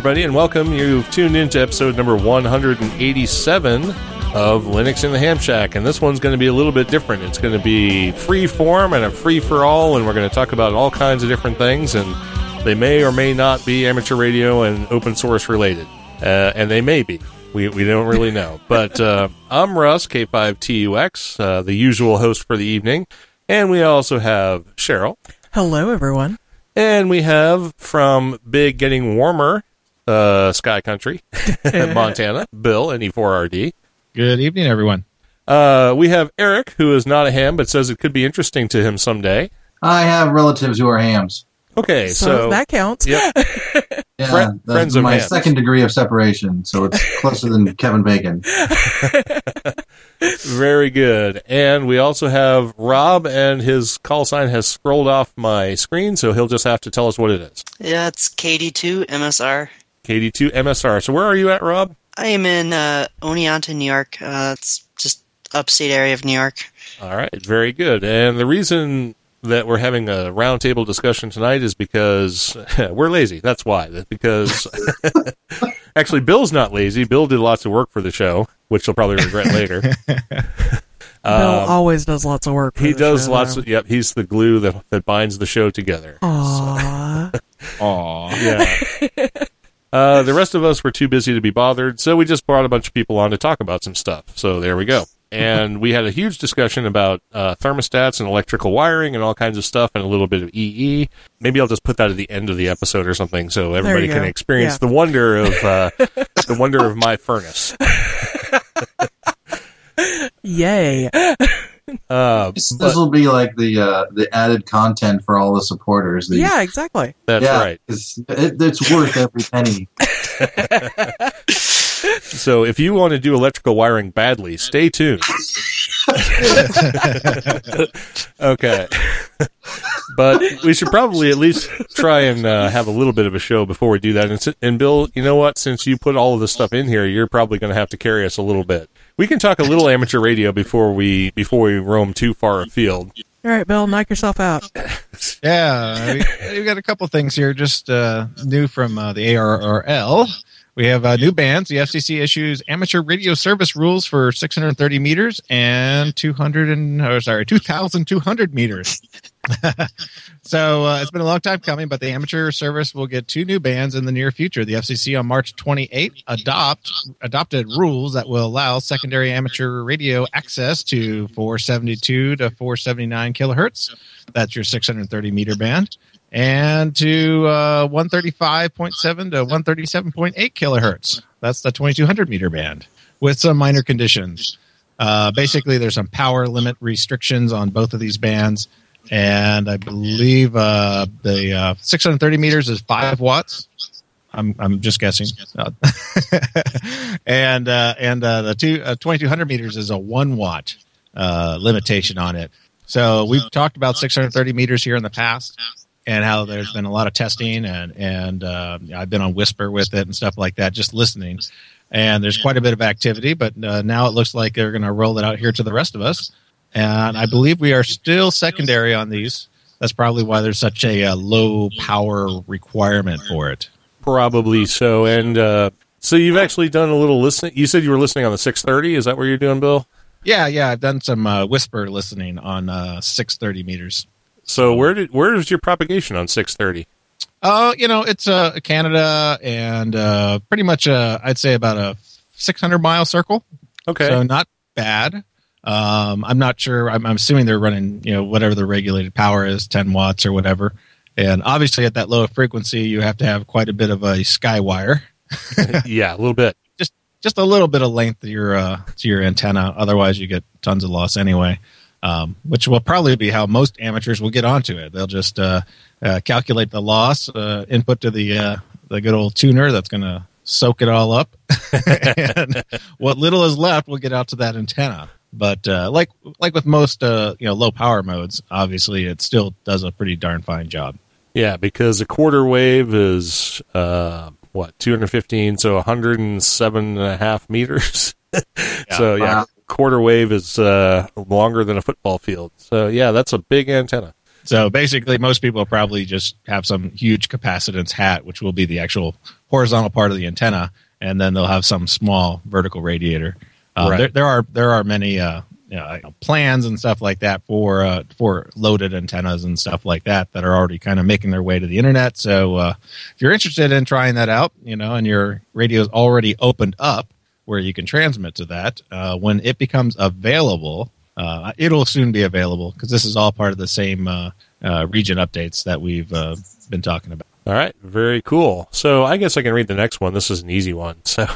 Everybody, and welcome. You've tuned into episode number 187 of Linux in the Ham Shack, and this one's going to be a little bit different. It's going to be free form and a free for all, and we're going to talk about all kinds of different things, and they may or may not be amateur radio and open source related, uh, and they may be. We, we don't really know. But uh, I'm Russ, K5TUX, uh, the usual host for the evening, and we also have Cheryl. Hello, everyone. And we have from Big Getting Warmer, uh, Sky Country, in Montana, Bill and E4RD. Good evening, everyone. Uh, we have Eric, who is not a ham, but says it could be interesting to him someday. I have relatives who are hams. Okay, So, so, that counts. yep, Yeah, Friend- that's friends of my hams. second degree of separation, so it's closer than Kevin Bacon. very good. And we also have Rob, and his call sign has scrolled off my screen, so he'll just have to tell us what it is. Yeah, it's KD2 MSR. KD2 MSR. So where are you at, Rob? I am in uh, Oneonta, New York. Uh, it's just upstate area of New York. All right, very good. And the reason that we're having a roundtable discussion tonight is because we're lazy. That's why. That's because actually, Bill's not lazy. Bill did lots of work for the show, which he'll probably regret later. Bill always does lots of work. For Um, He the does show, lots though. of. Yep, he's the glue that that binds the show together. Aw. Aw. Yeah. Uh, the rest of us were too busy to be bothered, so we just brought a bunch of people on to talk about some stuff. So there we go. And we had a huge discussion about uh, thermostats and electrical wiring and all kinds of stuff and a little bit of EE. Maybe I'll just put that at the end of the episode or something so everybody can go. experience Yeah. the wonder of uh, the wonder of my furnace. Yay. Uh, This but will be like the uh, the added content for all the supporters. The, Yeah, exactly. that's yeah, right. It's, it, it's worth every penny. So if you want to do electrical wiring badly, stay tuned. okay. but we should probably at least try and uh, have a little bit of a show before we do that. And, and Bill, you know what? Since you put all of this stuff in here, you're probably going to have to carry us a little bit. We can talk a little amateur radio before we before we roam too far afield. All right, Bill, knock yourself out. Yeah, we, we've got a couple things here just uh, new from uh, the ARRL. We have uh, new bands. The FCC issues amateur radio service rules for 630 meters and 200 and oh, sorry 2,200 meters. so uh, it's been a long time coming, but the amateur service will get two new bands in the near future. The FCC on March 28 adopt adopted rules that will allow secondary amateur radio access to 472 to 479 kilohertz. That's your 630 meter band. And to uh, 135.7 to 137.8 kilohertz. That's the 2200 meter band with some minor conditions. Uh, basically, there's some power limit restrictions on both of these bands. And I believe uh, the uh, 630 meters is 5 watts. I'm, I'm just guessing. Uh, and uh, and uh, the two, uh, 2200 meters is a 1 watt limitation on it. So we've talked about 630 meters here in the past and how there's been a lot of testing and and I've been on WSPR with it and stuff like that, just listening. And there's quite a bit of activity, but now it looks like they're going to roll it out here to the rest of us. And I believe we are still secondary on these. That's probably why there's such a, uh low power requirement for it. Probably so. And uh, so you've actually done a little listening. You said you were listening on the 630. Is that what you're doing, Bill? Yeah, yeah, I've done some uh, WSPR listening on uh, 630 meters. So where did where is your propagation on 630? Oh, you know, it's uh, Canada and uh, pretty much, uh, I'd say about a 600 mile circle. Okay. So not bad. Um, I'm not sure. I'm, I'm assuming they're running, you know, whatever the regulated power is, 10 watts or whatever. And obviously, at that low frequency, you have to have quite a bit of a sky wire, yeah, a little bit. just just a little bit of length to your uh, to your antenna. Otherwise, you get tons of loss anyway. Um, which will probably be how most amateurs will get onto it. They'll just uh, uh, calculate the loss, uh, input to the uh, the good old tuner that's going to soak it all up, and what little is left will get out to that antenna. But uh, like like with most uh, you know low power modes, obviously it still does a pretty darn fine job. Yeah, because a quarter wave is uh, what 215, so 107 and a half meters. so yeah, Wow. quarter wave is uh, longer than a football field. So yeah, that's a big antenna. So basically, most people probably just have some huge capacitance hat, which will be the actual horizontal part of the antenna, and then they'll have some small vertical radiator. Uh, Right. there, there are there are many uh, you know, plans and stuff like that for uh, for loaded antennas and stuff like that that are already kind of making their way to the internet. So uh, if you're interested in trying that out, you know, and your radio is already opened up where you can transmit to that, uh, when it becomes available, uh, it'll soon be available because this is all part of the same uh, uh, region updates that we've uh, been talking about. All right, very cool. So I guess I can read the next one. This is an easy one. So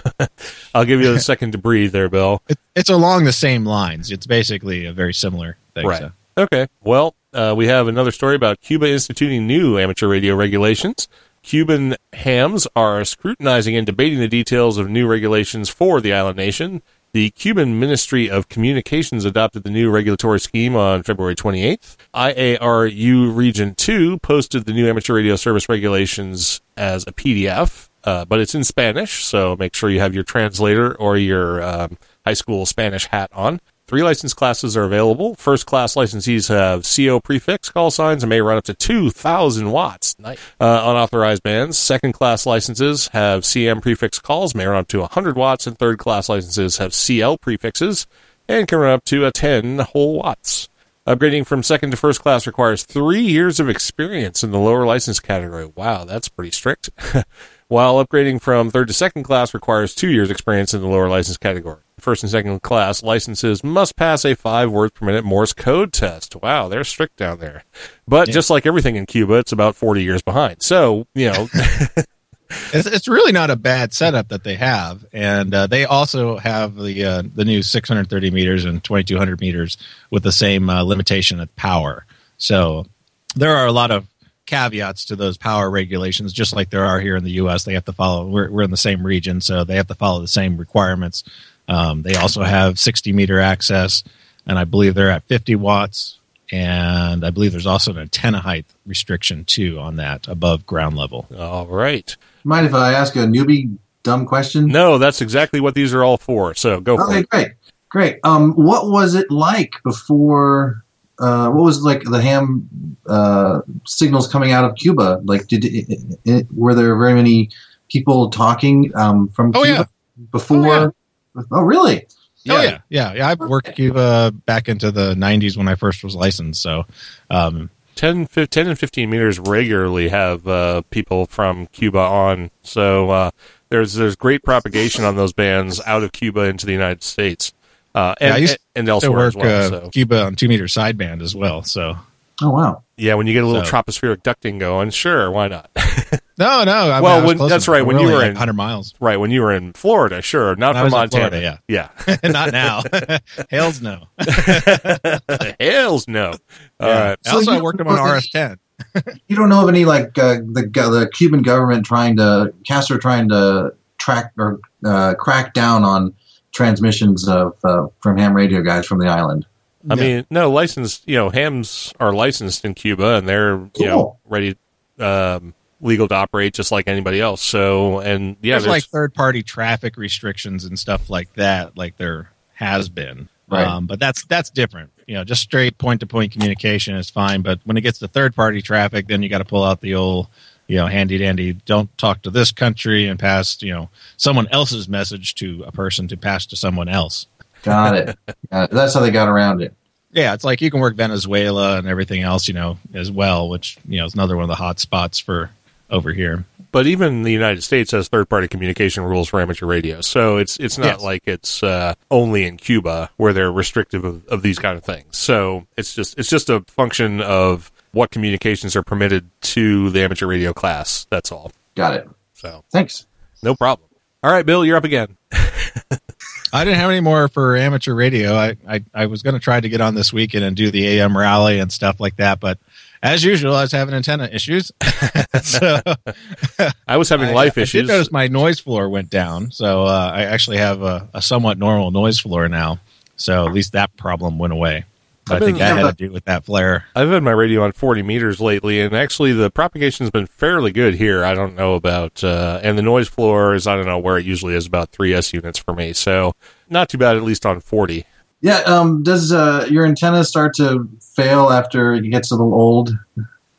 I'll give you a second to breathe there, Bill. It, it's along the same lines. It's basically a very similar thing. Right. so. Okay. Well, uh, we have another story about Cuba instituting new amateur radio regulations. Cuban hams are scrutinizing and debating the details of new regulations for the island nation. The Cuban Ministry of Communications adopted the new regulatory scheme on February 28th. IARU Region 2 posted the new amateur radio service regulations as a PDF, uh, but it's in Spanish, so make sure you have your translator or your um, high school Spanish hat on. Three license classes are available. First class licensees have CO prefix call signs and may run up to 2,000 watts. Nice. Uh, unauthorized bands. Second class licenses have CM prefix calls, may run up to 100 watts, and third class licenses have CL prefixes and can run up to a 10 whole watts. Upgrading from second to first class requires three years of experience in the lower license category. Wow, that's pretty strict. While upgrading from third to second class requires two years experience in the lower license category. First and second class licenses must pass a five words per minute Morse code test. Wow, they're strict down there. But just like everything in Cuba, it's about 40 years behind. So, you know, It's, it's really not a bad setup that they have, and uh, they also have the uh, the new 630 meters and 2200 meters with the same uh, limitation of power. So there are a lot of caveats to those power regulations, just like there are here in the U.S. They have to follow. We're we're in the same region, so they have to follow the same requirements. Um, they also have 60 meter access, and I believe they're at 50 watts. And I believe there's also an antenna height restriction too on that above ground level. all right. Mind if I ask a newbie dumb question? No, that's exactly what these are all for. So go for Okay, it. great, great. Um, what was it like before? Uh, what was like the ham uh, signals coming out of Cuba? Like, did it, it, were there very many people talking um, from Oh, Cuba yeah. before? Oh, really? Oh yeah, yeah, yeah. I've worked Cuba back into the '90s when I first was licensed. So, um, 10, 10 and 15 meters regularly have uh, people from Cuba on. So uh, there's there's great propagation on those bands out of Cuba into the United States uh, and, Yeah, I used and to elsewhere work as well. uh, so. Cuba on two meter sideband as well. So, Oh, wow. Yeah, when you get a little So- tropospheric ducting going, sure, why not? no, no. I Well, I when- that's right, when We're you were like in- 100 miles, right, when you were in Florida, sure, not I from Montana. Florida, yeah. Yeah, not now. Hell's no. Hells no. All Yeah. right. Also, So I worked them on RS10. You don't know of any like uh, the the Cuban government trying to Castro trying to track or uh, crack down on transmissions of uh, from ham radio guys from the island. I No. mean, no, licensed, you know, hams are licensed in Cuba and they're, you know, ready, um, legal to operate just like anybody else. So, and yeah, there's there's, like third party traffic restrictions and stuff like that, like there has been. Right. Um, but that's that's different. You know, just straight point to point communication is fine. But when it gets to third party traffic, then you got to pull out the old, you know, handy dandy. Don't talk to this country and pass, you know, someone else's message to a person to pass to someone else. Got it. Uh, that's how they got around it. Yeah, it's like you can work Venezuela and everything else, you know, as well, which you know is another one of the hot spots for over here. but even the United States has third party communication rules for amateur radio. So it's, it's not Yes. like it's, uh, only in Cuba where they're restrictive of, of these kind of things. So it's just, it's just a function of what communications are permitted to the amateur radio class. That's all. Got it. So Thanks. no problem. All right, Bill, you're up again. I didn't have any more for amateur radio. I I, I was going to try to get on this weekend and do the AM rally and stuff like that, but as usual, I was having antenna issues. so I was having life I, issues. did notice my noise floor went down, so uh, I actually have a, a somewhat normal noise floor now. So at least that problem went away. But I think that had to do with that flare. I've had my radio on 40 meters lately, and actually the propagation's been fairly good here. I don't know about, uh, and the noise floor is, I don't know where it usually is, about 3S units for me. So not too bad, at least on 40. Yeah. Um. Does uh, your antenna start to fail after it gets a little old?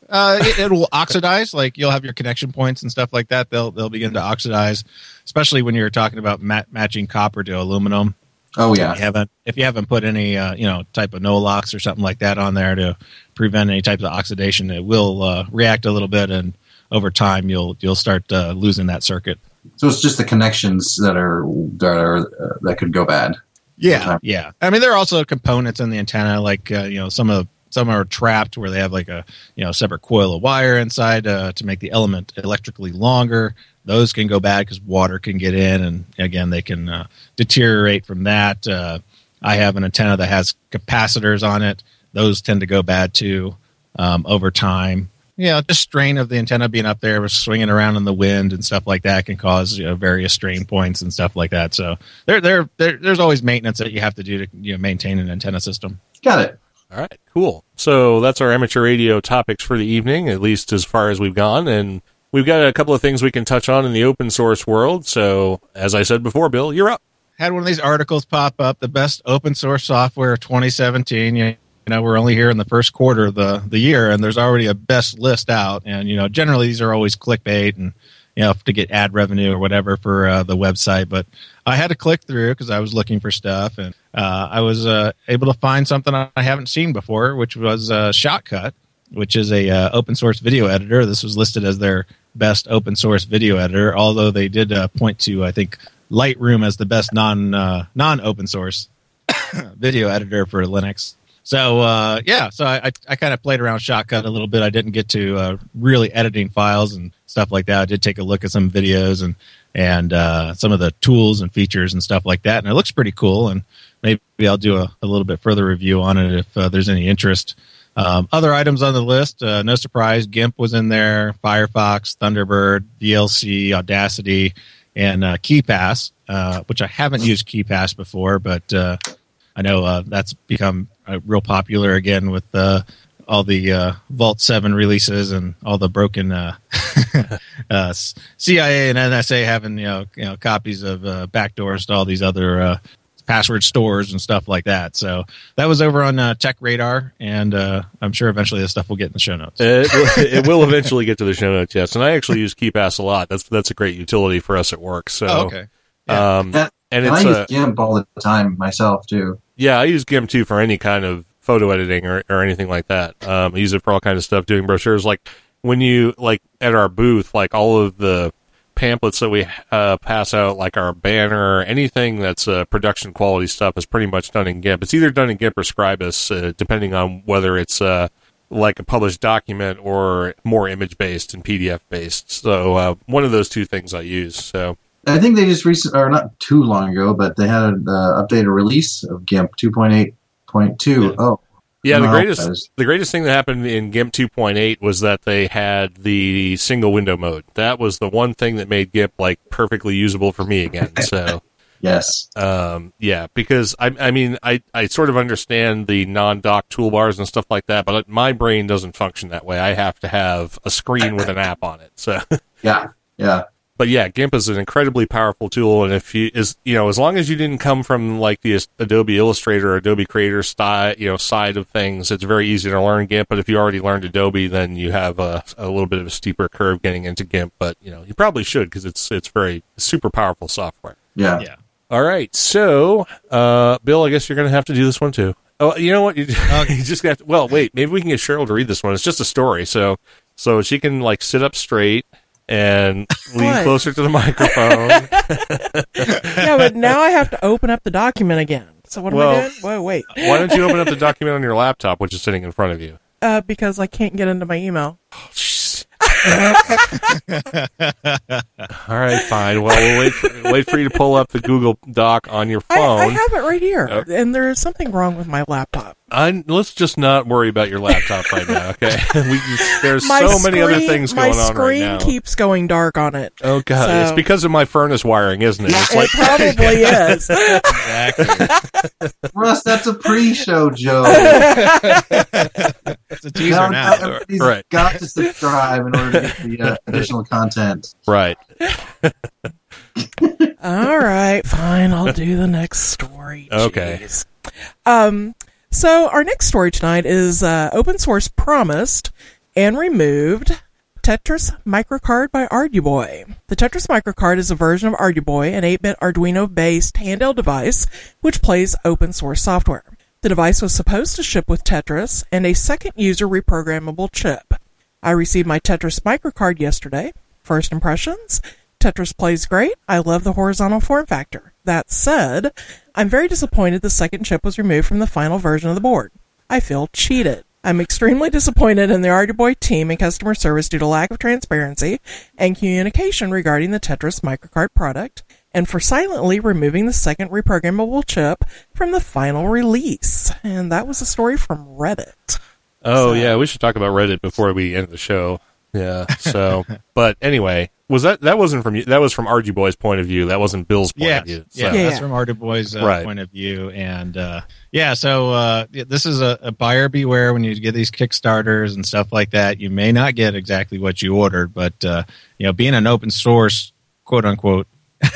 Uh, it, it will oxidize. Like you'll have your connection points and stuff like that. They'll they'll begin to oxidize, especially when you're talking about mat- matching copper to aluminum. Oh If yeah. you haven't if you haven't put any uh, you know type of Noalox or something like that on there to prevent any type of oxidation, it will uh, react a little bit, and over time you'll you'll start uh, losing that circuit. So it's just the connections that are that are uh, that could go bad. Yeah, yeah. I mean, there are also components in the antenna, like uh, you know, some of some are trapped where they have like a you know separate coil of wire inside uh, to make the element electrically longer. Those can go bad because water can get in, and again, they can uh, deteriorate from that. Uh, I have an antenna that has capacitors on it; those tend to go bad too um, over time. Yeah, just strain of the antenna being up there, swinging around in the wind and stuff like that can cause you know, various strain points and stuff like that. So there, there, there, there's always maintenance that you have to do to you know, maintain an antenna system. Got it. All right, cool. So that's our amateur radio topics for the evening, at least as far as we've gone. And we've got a couple of things we can touch on in the open source world. So, as I said before, Bill, you're up. Had one of these articles pop up: the best open source software of 2017. You know, we're only here in the first quarter of the the year, and there's already a best list out. And you know, generally these are always clickbait and you know to get ad revenue or whatever for uh, the website. But I had to click through because I was looking for stuff, and uh, I was uh, able to find something I haven't seen before, which was uh, Shotcut, which is a uh, open source video editor. This was listed as their best open source video editor, although they did uh, point to I think Lightroom as the best non uh, non open source video editor for Linux. So uh, yeah, so I, I, kind of played around Shotcut a little bit. I didn't get to really editing files and stuff like that. I did take a look at some videos and and some of the tools and features and stuff like that, and it looks pretty cool. And maybe I'll do a, a little bit further review on it if uh, there's any interest. Um, other items on the list, uh, no surprise, GIMP was in there, Firefox, Thunderbird, VLC, Audacity, and uh, KeePass, uh, which I haven't used KeePass before, but uh, I know uh, that's become uh, real popular again with all the Vault 7 releases and all the broken CIA and NSA having you know, you know copies of backdoors to all these other password stores and stuff like that. So that was over on uh, TechRadar, and uh, I'm sure eventually this stuff will get in the show notes. It, will- it will eventually get to the show notes, yes. And I actually use KeePass a lot. That's that's a great utility for us at work. So, Oh, okay. Yeah. um, Yeah. and And I use a, GIMP all the time myself too. Yeah, I use GIMP too for any kind of photo editing or, or anything like that. Um, I use it for all kinds of stuff, doing brochures. Like when you like at our booth, like all of the pamphlets that we uh, pass out, like our banner, anything that's uh, production quality stuff, is pretty much done in GIMP. It's either done in GIMP or Scribus, uh, depending on whether it's uh, like a published document or more image based and PDF based. So uh, one of those two things I use. So I think they just recent or not too long ago, but they had an uh, updated release of GIMP 2.8.2. Oh, Yeah, the greatest the greatest thing that happened in GIMP 2.8 was that they had the single window mode. That was the one thing that made GIMP like perfectly usable for me again. So, yes. um, yeah, because I, I mean, I, I sort of understand the non-dock toolbars and stuff like that, but my brain doesn't function that way. I have to have a screen with an app on it. So, Yeah. Yeah. But yeah, GIMP is an incredibly powerful tool, and if you is you know as long as you didn't come from like the Adobe Illustrator or Adobe Creator style you know side of things, it's very easy to learn GIMP. But if you already learned Adobe, then you have a, a little bit of a steeper curve getting into GIMP. But you know you probably should because it's it's very super powerful software. Yeah. Yeah. All right, so uh, Bill, I guess you're going to have to do this one too. Oh, you know what? You, you just got. To, well, wait. Maybe we can get Cheryl to read this one. It's just a story, so so she can like sit up straight and lean closer to the microphone. yeah, but now I have to open up the document again. So what am Well- I doing? Wait, wait. Why don't you open up the document on your laptop, which is sitting in front of you? Uh, because I can't get into my email. All right, fine. Well, we'll wait for, wait for you to pull up the Google Doc on your I, I have it right here, Oh. and there is something wrong with my laptop. I, let's just not worry about your laptop right now, okay? we, there's My so many other things my going on right now. My screen keeps going dark on it. oh god, it's because of my furnace wiring, isn't it? It's It like probably is. Exactly. Russ, that's a pre-show joke. it's a teaser now. everybody's Right. got to subscribe in order to get the uh, additional content. right. All right, fine. I'll do the next story. Okay. Um. So our next story tonight is uh, open source promised and removed. Tetris Microcard by Arduboy. The Tetris Microcard is a version of Arduboy, an 8-bit Arduino-based handheld device which plays open source software. The device was supposed to ship with Tetris and a second user reprogrammable chip. I received my Tetris Microcard yesterday. First impressions? Tetris plays great. I love the horizontal form factor. That said, I'm very disappointed the second chip was removed from the final version of the board. I feel cheated. I'm extremely disappointed in the Arduboy team and customer service due to lack of transparency and communication regarding the Tetris Microcard product, and for silently removing the second reprogrammable chip from the final release. And that was a story from Reddit. Oh yeah, we should talk about Reddit before we end the show. Yeah. So, but anyway, was that that wasn't from you? That was from Arduboy's point of view. That wasn't Bill's point Yeah, of view. So. yeah, Yeah, that's yeah. from Arduboy's uh, Right. point of view, and uh, yeah, so uh, this is a, a buyer beware when you get these Kickstarters and stuff like that. You may not get exactly what you ordered, but uh, you know, being an open source quote unquote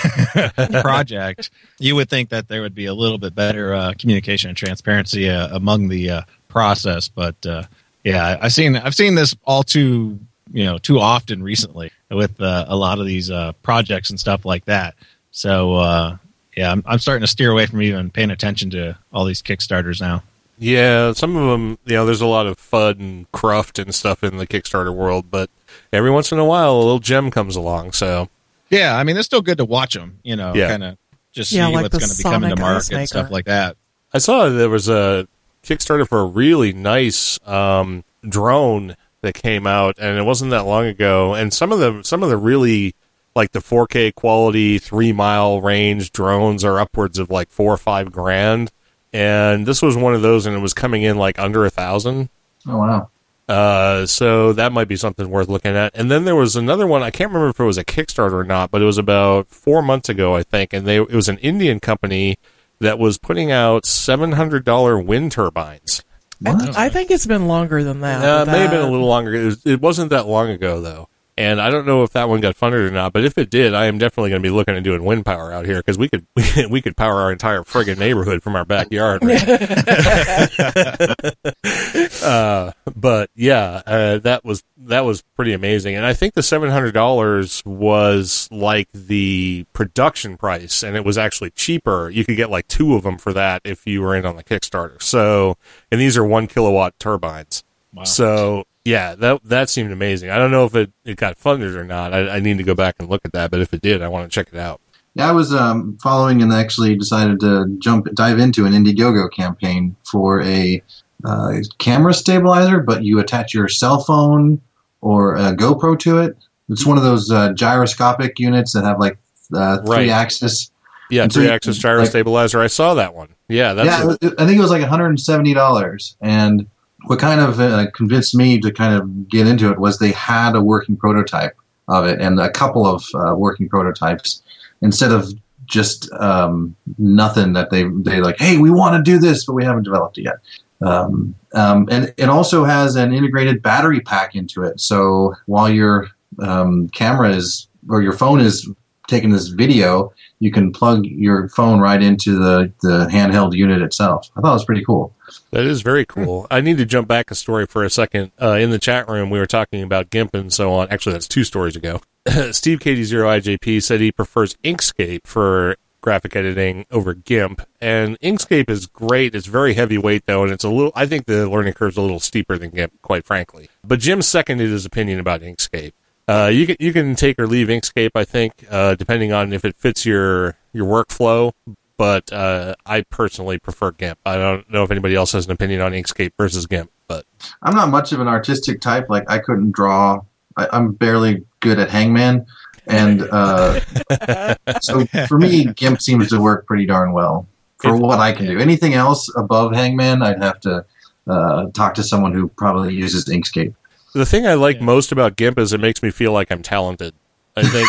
project, you would think that there would be a little bit better uh, communication and transparency uh, among the uh, process. But uh, yeah, I've seen I've seen this all too you know too often recently with uh, a lot of these uh, projects and stuff like that. So uh, yeah, I'm, I'm starting to steer away from even paying attention to all these Kickstarters now. Yeah, some of them, you know, there's a lot of FUD and cruft and stuff in the Kickstarter world, but every once in a while, a little gem comes along. So, Yeah, I mean it's still good to watch them. You know, Yeah. kind of just Yeah, see like what's going to be coming to market and stuff like that. I saw there was a Kickstarter for a really nice um, drone that came out, and it wasn't that long ago. And some of the some of the really like the 4K quality, three mile range drones are upwards of like four or five grand. And this was one of those, and it was coming in like under a thousand. Oh wow! Uh, so that might be something worth looking at. And then there was another one. I can't remember if it was a Kickstarter or not, but it was about four months ago, I think. And they it was an Indian company that was putting out seven hundred dollar wind turbines. What? I think it's been longer than that. Uh, it may have been a little longer. It, was, it wasn't that long ago though. And I don't know if that one got funded or not, but if it did, I am definitely going to be looking at doing wind power out here because we could we could power our entire friggin' neighborhood from our backyard. right? uh, but yeah, uh, that was that was pretty amazing, and I think the seven hundred dollars was like the production price, and it was actually cheaper. You could get like two of them for that if you were in on the Kickstarter. So, and these are one kilowatt turbines. Wow. So yeah, that that seemed amazing. I don't know if it, it got funded or not. I, I need to go back and look at that, but if it did, I want to check it out. Yeah, I was um, following and actually decided to jump dive into an Indiegogo campaign for a uh, camera stabilizer, but you attach your cell phone or a GoPro to it. It's one of those uh, gyroscopic units that have like uh, three Right. axis. Yeah, And so three you- axis gyro like- stabilizer. I saw that one. Yeah, that's yeah, a- I think it was like $170. And what kind of uh, convinced me to kind of get into it was they had a working prototype of it and a couple of uh, working prototypes instead of just um, nothing that they they like. Hey, we want to do this, but we haven't developed it yet. Um, um, and it also has an integrated battery pack into it. So while your um, camera is or your phone is taking this video, you can plug your phone right into the, the handheld unit itself. I thought it was pretty cool. That is very cool. I need to jump back a story for a second. Uh, in the chat room, we were talking about GIMP and so on. Actually, that's two stories ago. Steve KD0IJP said he prefers Inkscape for graphic editing over GIMP. And Inkscape is great. It's very heavyweight, though, and it's a little, I think the learning curve's a little steeper than GIMP, quite frankly. But Jim seconded his opinion about Inkscape. Uh, you can you can take or leave Inkscape, I think, uh, depending on if it fits your your workflow. But uh, I personally prefer GIMP. I don't know if anybody else has an opinion on Inkscape versus GIMP, but I'm not much of an artistic type. Like I couldn't draw. I, I'm barely good at Hangman, and uh, so for me, GIMP seems to work pretty darn well. for It- what I can do. Anything else above Hangman, I'd have to uh, talk to someone who probably uses Inkscape. The thing I like most about GIMP is it makes me feel like I'm talented. I think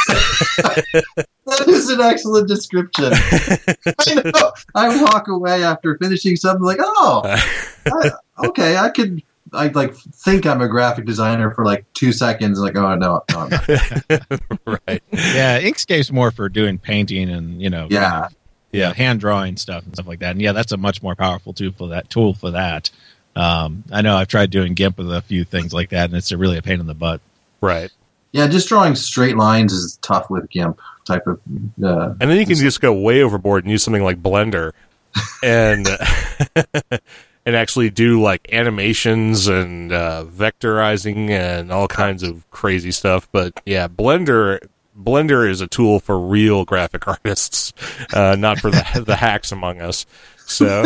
That is an excellent description. I know. I walk away after finishing something like, oh, I, okay, I could. I like think I'm a graphic designer for like two seconds. Like, oh no, no, I'm not. right. Yeah, Inkscape's more for doing painting and you know, Yeah, yeah, hand drawing stuff and stuff like that. And yeah, that's a much more powerful tool for that. Tool for that. Um, I know I've tried doing GIMP with a few things like that, and it's a really a pain in the butt. Right. yeah. Just drawing straight lines is tough with GIMP type of. Uh, And then you can just go way overboard and use something like Blender and and actually do like animations and uh, vectorizing and all kinds of crazy stuff. But yeah, Blender Blender is a tool for real graphic artists, uh, not for the the hacks among us. So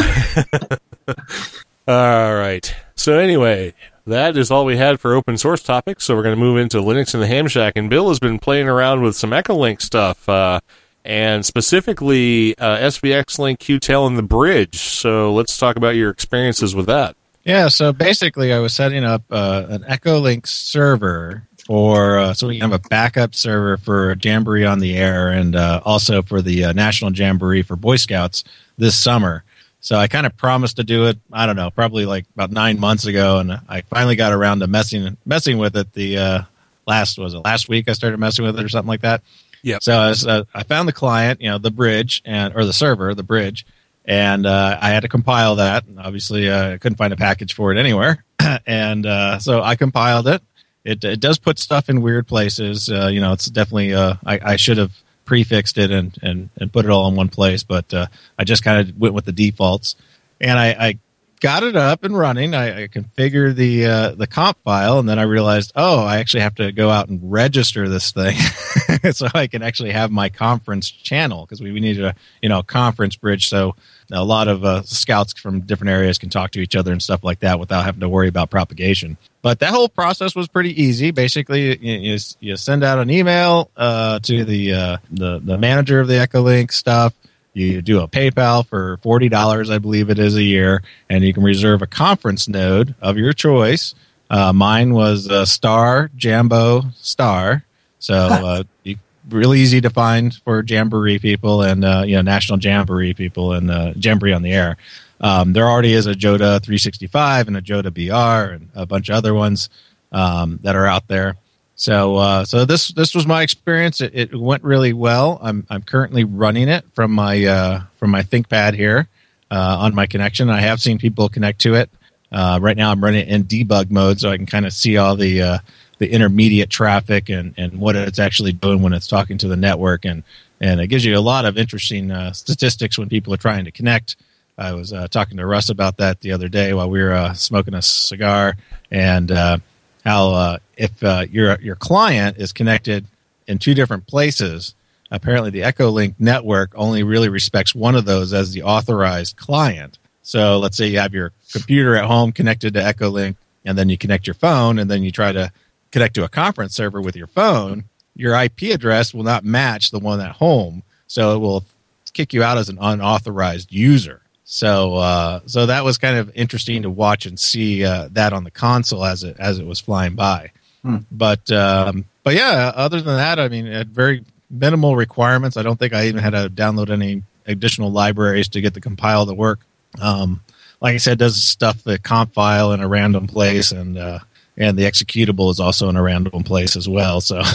all right. So anyway, that is all we had for open source topics. So we're going to move into Linux and the Ham Shack. And Bill has been playing around with some Echolink stuff, uh, and specifically uh, SvxLink, Qtel, and the bridge. So let's talk about your experiences with that. Yeah, so basically, I was setting up uh, an Echolink server for uh, so we have a backup server for Jamboree on the air, and uh, also for the uh, National Jamboree for Boy Scouts this summer. So I kind of promised to do it. I don't know, probably like about nine months ago, and I finally got around to messing messing with it. The uh, last was it last week I started messing with it or something like that. Yeah. So I, was, uh, I found the client, you know, the bridge and or the server, the bridge, and uh, I had to compile that. Obviously, uh, I couldn't find a package for it anywhere, and uh, so I compiled it. It, it does put stuff in weird places. Uh, you know, it's definitely. Uh, I, I should have prefixed it and, and, and put it all in one place, but uh, I just kind of went with the defaults, and I, I got it up and running. I, I configured the uh, the conf file, and then I realized, oh, I actually have to go out and register this thing, so I can actually have my conference channel because we, we needed a you know conference bridge, so a lot of uh, scouts from different areas can talk to each other and stuff like that without having to worry about propagation. But that whole process was pretty easy. Basically, you, you, send out an email uh, to the, uh, the the manager of the Echolink stuff. You do a PayPal for forty dollars, I believe it is a year, and you can reserve a conference node of your choice. Uh, mine was Star Jambo Star, so uh, you, really easy to find for Jamboree people and uh, you know National Jamboree people and uh, Jamboree on the air. Um, there already is a JOTA 365 and a JOTA BR and a bunch of other ones um, that are out there. So, uh, so this this was my experience. It, it went really well. I'm I'm currently running it from my uh, from my ThinkPad here uh, on my connection. I have seen people connect to it. Uh, right now, I'm running it in debug mode, so I can kind of see all the uh, the intermediate traffic and and what it's actually doing when it's talking to the network, and and it gives you a lot of interesting uh, statistics when people are trying to connect. I was uh, talking to Russ about that the other day while we were uh, smoking a cigar, and uh, how uh, if uh, your your client is connected in two different places, apparently the Echolink network only really respects one of those as the authorized client. So let's say you have your computer at home connected to Echolink, and then you connect your phone, and then you try to connect to a conference server with your phone. Your IP address will not match the one at home, so it will kick you out as an unauthorized user. So, uh, so that was kind of interesting to watch and see uh, that on the console as it as it was flying by. Hmm. But, um, but yeah, other than that, I mean, had very minimal requirements. I don't think I even had to download any additional libraries to get the compile to work. Um, like I said, does stuff the conf file in a random place, and uh, and the executable is also in a random place as well. So.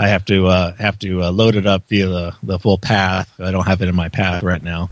I have to uh, have to uh, load it up via the, the full path. I don't have it in my path right now.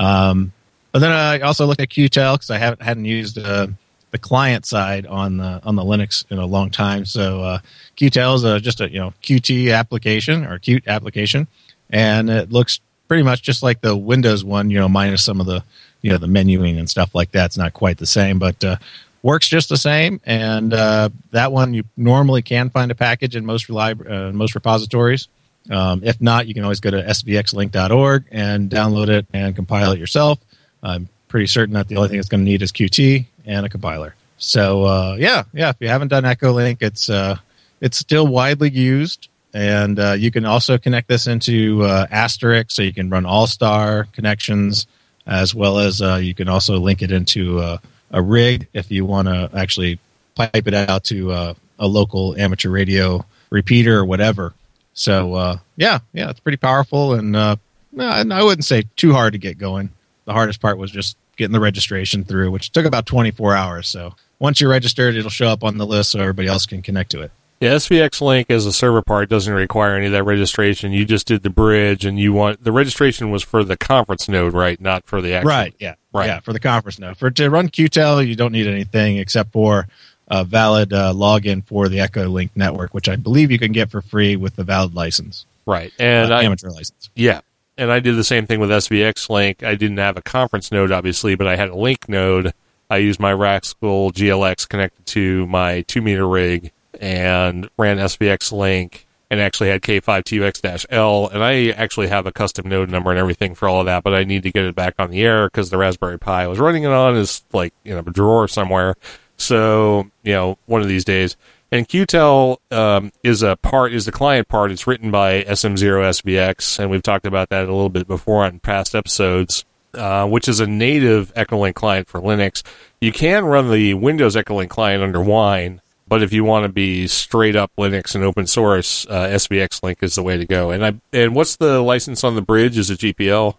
Um, but then I also looked at Qtel because I haven't hadn't used uh, the client side on the on the Linux in a long time. So uh, Qtel is a, just a you know Qt application or Qt application, and it looks pretty much just like the Windows one. You know, minus some of the you know the menuing and stuff like that. It's not quite the same, but uh, works just the same. And uh, that one you normally can find a package in most relib- uh, most repositories. Um, if not, you can always go to svxlink.org and download it and compile it yourself. I'm pretty certain that the only thing it's going to need is Qt and a compiler. So uh, yeah, yeah. If you haven't done Echolink, it's uh, it's still widely used, and uh, you can also connect this into uh, Asterisk, so you can run AllStar connections. as well as uh, you can also link it into uh, a rig if you want to actually pipe it out to a local amateur radio repeater or whatever. So uh, yeah, yeah, it's pretty powerful, and uh, no, and I wouldn't say too hard to get going. The hardest part was just getting the registration through, which took about 24 hours. So once you're registered, it'll show up on the list so everybody else can connect to it. Yeah, SvxLink as a server part doesn't require any of that registration. You just did the bridge, and you want the registration was for the conference node, right? Not for the actual. Right. Yeah. Right. Yeah. For the conference node. For to run QTEL, you don't need anything except for a valid uh, login for the Echolink network, which I believe you can get for free with the valid license, Right, and uh, I, amateur license. Yeah. And I did the same thing with SvxLink. I didn't have a conference node, obviously, but I had a link node. I used my Rascal GLX connected to my two meter rig and ran SVX Link and actually had K5TUX L. And I actually have a custom node number and everything for all of that, but I need to get it back on the air because the Raspberry Pi I was running it on is like in a drawer somewhere. So, you know, one of these days. And QTEL um, is a part, is the client part. It's written by SM0SVX, and we've talked about that a little bit before on past episodes, uh, which is a native Echolink client for Linux. You can run the Windows Echolink client under Wine, but if you want to be straight up Linux and open source, uh, SvxLink is the way to go. And I and what's the license on the bridge? Is it GPL?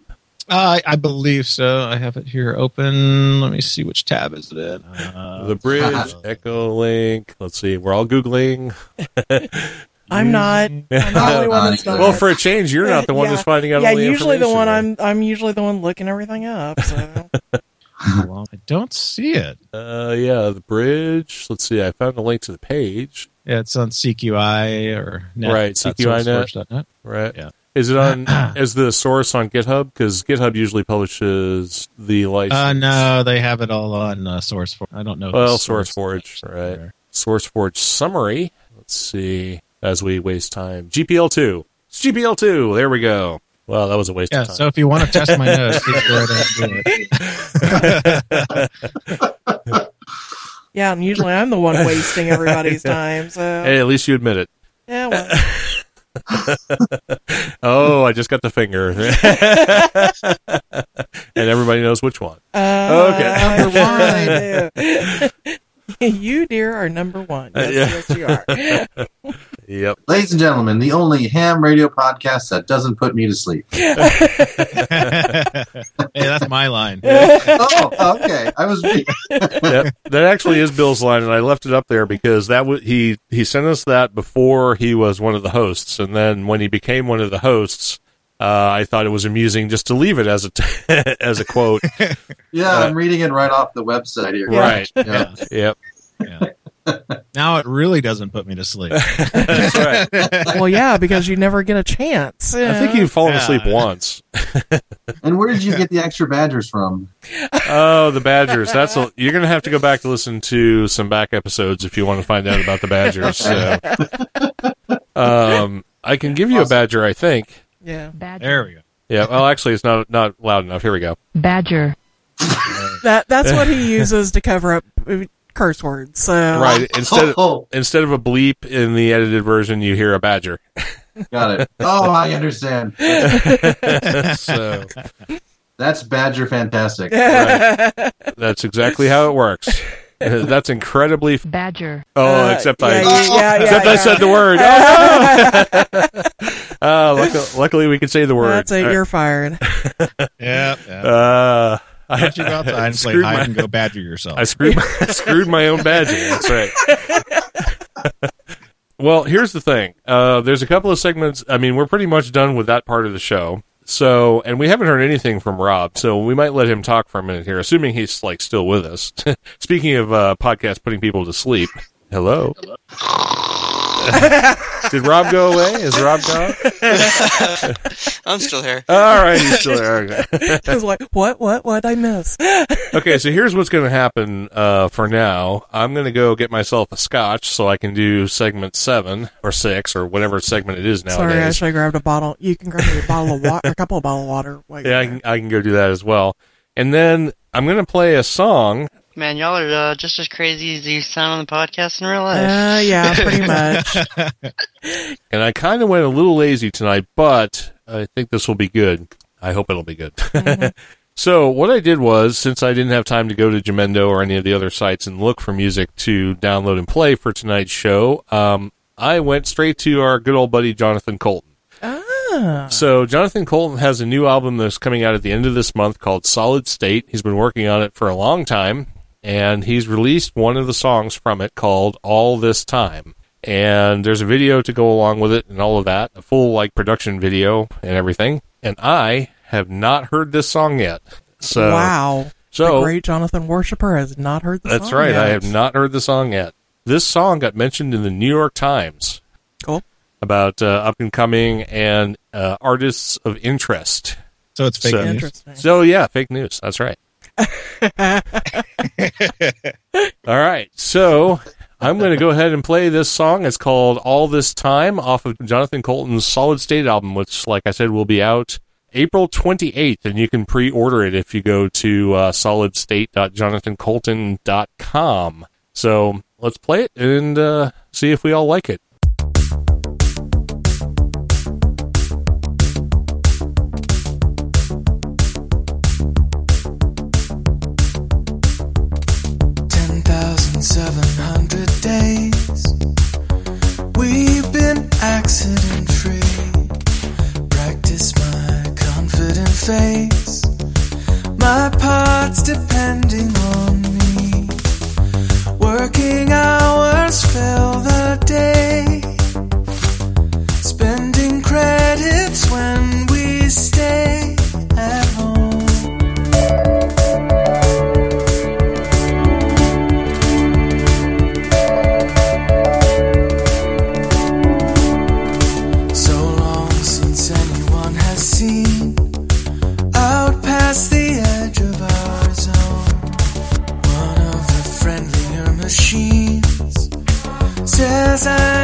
Uh, I, I believe so. I have it here open. Let me see which tab is it in. Uh, the bridge, Echolink. Let's see. We're all googling. I'm not. I'm the only one that's not. Well, for a change, you're not the one Yeah. that's finding out. yeah, all the usually the one information, I'm. I'm usually the one looking everything up. So well, I don't see it. Uh, yeah, the bridge. Let's see. I found a link to the page. Yeah, it's on CQI or net. Right, CQI net. CQI.net. Right. Yeah. Is it on? is the source on GitHub? Because GitHub usually publishes the license. Uh, no, they have it all on uh, SourceForge. I don't know. if Well, it's SourceForge, right? there. SourceForge summary. Let's see. As we waste time, GPL two. It's GPL two. There we go. Well, that was a waste Yeah, of time. so if you want to test my nose, please go ahead and do it. yeah, and usually I'm the one wasting everybody's time. So hey, at least you admit it. yeah, well, Oh, I just got the finger, and everybody knows which one. uh, Okay. number one. you, dear, are number one. Yes, Uh, yes, you are. Yep. Ladies and gentlemen, the only ham radio podcast that doesn't put me to sleep. hey, that's my line. oh, okay. I was. that, that actually is Bill's line, and I left it up there because that w- he he sent us that before he was one of the hosts, and then when he became one of the hosts, uh, I thought it was amusing just to leave it as a t- as a quote. Yeah, I'm reading it right off the website here. Right. Yeah. Yep. Yeah. Now it really doesn't put me to sleep. That's right. well, yeah, because you never get a chance. I think you've fallen asleep once. And where did you get the extra badgers from? Oh, the Badgers. That's a, you're going to have to go back to listen to some back episodes if you want to find out about the Badgers. So, um, I can give you a Badger, I think. Yeah, Badger. There we go. Yeah. Well, actually, it's not not loud enough. Here we go. Badger. that that's what he uses to cover up curse words. So Right. Instead of, Oh, instead of a bleep in the edited version, you hear a badger. got it. Oh, I understand. so That's badger fantastic. that's exactly how it works. That's incredibly. F- Badger. oh, Uh, except yeah, I. yeah, yeah, Except I yeah. said the word. Oh, uh, luckily, luckily, we could say the word. That's it. You're fired. Yeah. yeah. Uh, Why don't you go outside and play hide my- and go badger yourself? I screwed my, screwed my own badging. That's right. well, here's the thing. Uh, there's a couple of segments. I mean, we're pretty much done with that part of the show. So, and we haven't heard anything from Rob, so we might let him talk for a minute here, assuming he's like still with us. Speaking of uh, podcast putting people to sleep, hello. Did Rob go away? Is Rob gone? I'm still here. All right, he's still there. Okay. It's like what, what, what I miss? Okay, so here's what's going to happen uh, for now. I'm going to go get myself a scotch so I can do segment seven or six or whatever segment it is now. Sorry, I nowadays. should have grabbed a bottle. You can grab a bottle of water, a couple of bottle of water. Yeah, I can, I can go do that as well. And then I'm going to play a song. Man, y'all are uh, just as crazy as you sound on the podcast in real life. Uh, yeah, pretty much. And I kind of went a little lazy tonight, but I think this will be good. I hope it'll be good. So what I did was, since I didn't have time to go to Jamendo or any of the other sites and look for music to download and play for tonight's show, um, I went straight to our good old buddy Jonathan Coulton. Ah. So Jonathan Coulton has a new album that's coming out at the end of this month called Solid State. He's been working on it for a long time, and he's released one of the songs from it called All This Time. And there's a video to go along with it and all of that, a full like production video and everything. And I have not heard this song yet. So wow. so the great Jonathan Worshipper has not heard the song. that's right. yet. I have not heard the song yet. This song got mentioned in the New York Times Cool. about uh, up and coming and uh, artists of interest. So it's fake So- news. So yeah, fake news. That's right. All right. So I'm going to go ahead and play this song. It's called All This Time off of Jonathan Coulton's Solid State album, which, like I said, will be out April 28th. And you can pre order it if you go to uh, solidstate.jonathancoulton.com. So let's play it and uh, see if we all like it. Parts depending says